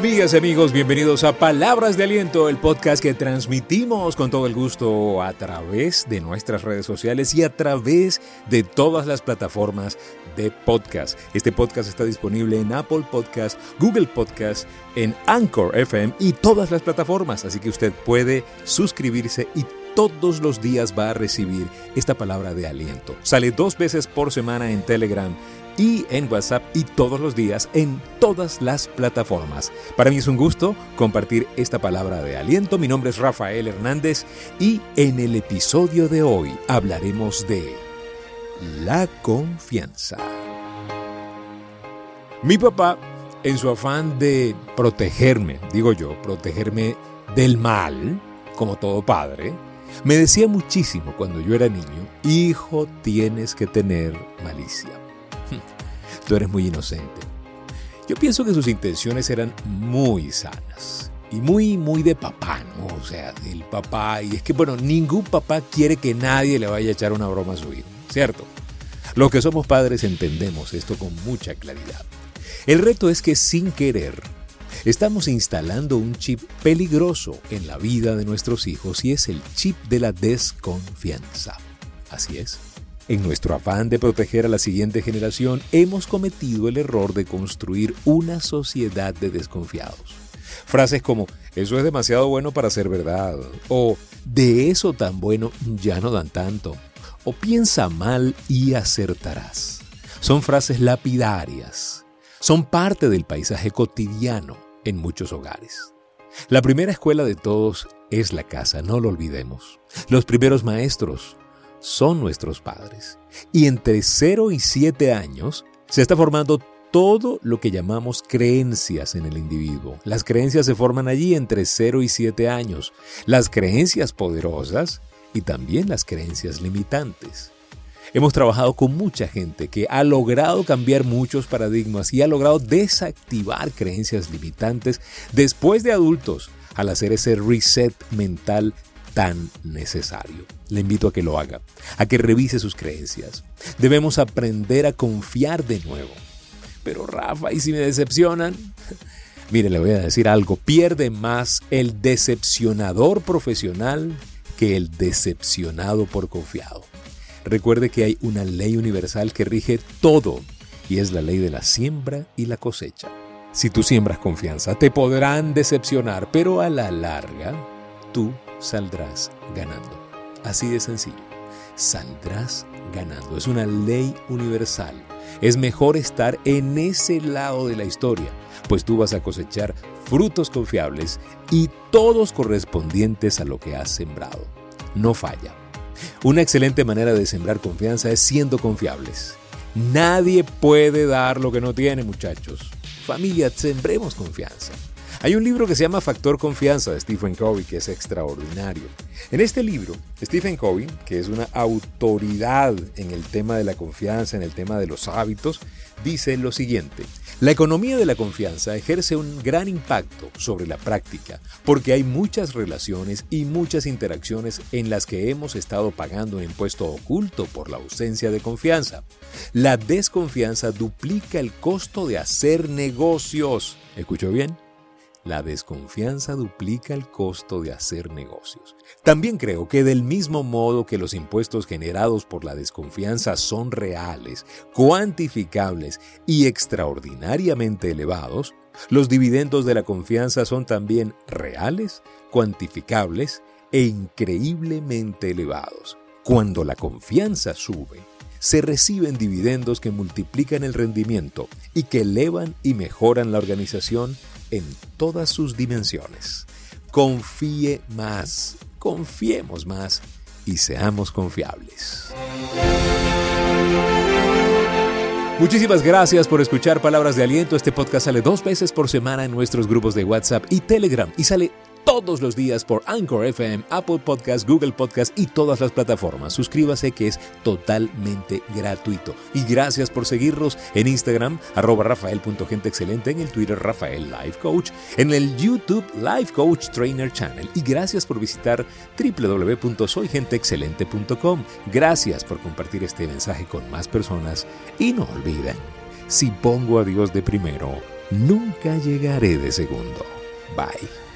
Amigas y amigos, bienvenidos a Palabras de Aliento, el podcast que transmitimos con todo el gusto a través de nuestras redes sociales y a través de todas las plataformas de podcast. Este podcast está disponible en Apple Podcast, Google Podcast, en Anchor FM y todas las plataformas, así que usted puede suscribirse y todos los días va a recibir esta palabra de aliento. Sale dos veces por semana en Telegram y en WhatsApp y todos los días en todas las plataformas. Para mí es un gusto compartir esta palabra de aliento. Mi nombre es Rafael Hernández y en el episodio de hoy hablaremos de la confianza. Mi papá, en su afán de protegerme, digo yo, protegerme del mal, como todo padre, me decía muchísimo cuando yo era niño, hijo, tienes que tener malicia. Tú eres muy inocente. Yo pienso que sus intenciones eran muy sanas y muy, muy de papá, ¿no? O sea, del papá. Y es que, bueno, ningún papá quiere que nadie le vaya a echar una broma a su hijo, ¿cierto? Los que somos padres entendemos esto con mucha claridad. El reto es que sin querer, estamos instalando un chip peligroso en la vida de nuestros hijos y es el chip de la desconfianza. Así es. En nuestro afán de proteger a la siguiente generación, hemos cometido el error de construir una sociedad de desconfiados. Frases como, eso es demasiado bueno para ser verdad, o de eso tan bueno ya no dan tanto, o piensa mal y acertarás. Son frases lapidarias, son parte del paisaje cotidiano en muchos hogares. La primera escuela de todos es la casa, no lo olvidemos. Los primeros maestros son nuestros padres. Y entre 0 y 7 años se está formando todo lo que llamamos creencias en el individuo. Las creencias se forman allí entre 0 y 7 años. Las creencias poderosas y también las creencias limitantes. Hemos trabajado con mucha gente que ha logrado cambiar muchos paradigmas y ha logrado desactivar creencias limitantes después de adultos al hacer ese reset mental tan necesario. Le invito a que lo haga, a que revise sus creencias. Debemos aprender a confiar de nuevo. Pero Rafa, ¿y si me decepcionan? Mire, le voy a decir algo, pierde más el decepcionador profesional que el decepcionado por confiado. Recuerde que hay una ley universal que rige todo y es la ley de la siembra y la cosecha. Si tú siembras confianza, te podrán decepcionar, pero a la larga, tú saldrás ganando. Así de sencillo. Saldrás ganando. Es una ley universal. Es mejor estar en ese lado de la historia, pues tú vas a cosechar frutos confiables y todos correspondientes a lo que has sembrado. No falla. Una excelente manera de sembrar confianza es siendo confiables. Nadie puede dar lo que no tiene, muchachos. Familia, sembremos confianza. Hay un libro que se llama Factor Confianza de Stephen Covey que es extraordinario. En este libro, Stephen Covey, que es una autoridad en el tema de la confianza, en el tema de los hábitos, dice lo siguiente. La economía de la confianza ejerce un gran impacto sobre la práctica porque hay muchas relaciones y muchas interacciones en las que hemos estado pagando un impuesto oculto por la ausencia de confianza. La desconfianza duplica el costo de hacer negocios. ¿Escuchó bien? La desconfianza duplica el costo de hacer negocios. También creo que del mismo modo que los impuestos generados por la desconfianza son reales, cuantificables y extraordinariamente elevados, los dividendos de la confianza son también reales, cuantificables e increíblemente elevados. Cuando la confianza sube, se reciben dividendos que multiplican el rendimiento y que elevan y mejoran la organización en todas sus dimensiones. Confíe más, confiemos más y seamos confiables. Muchísimas gracias por escuchar Palabras de Aliento. Este podcast sale dos veces por semana en nuestros grupos de WhatsApp y Telegram y sale todos los días por Anchor FM, Apple Podcast, Google Podcast y todas las plataformas. Suscríbase que es totalmente gratuito. Y gracias por seguirnos en Instagram, arroba rafael.genteexcelente, en el Twitter Rafael Life Coach, en el YouTube Life Coach Trainer Channel. Y gracias por visitar www.soygenteexcelente.com. Gracias por compartir este mensaje con más personas. Y no olviden, si pongo a Dios de primero, nunca llegaré de segundo. Bye.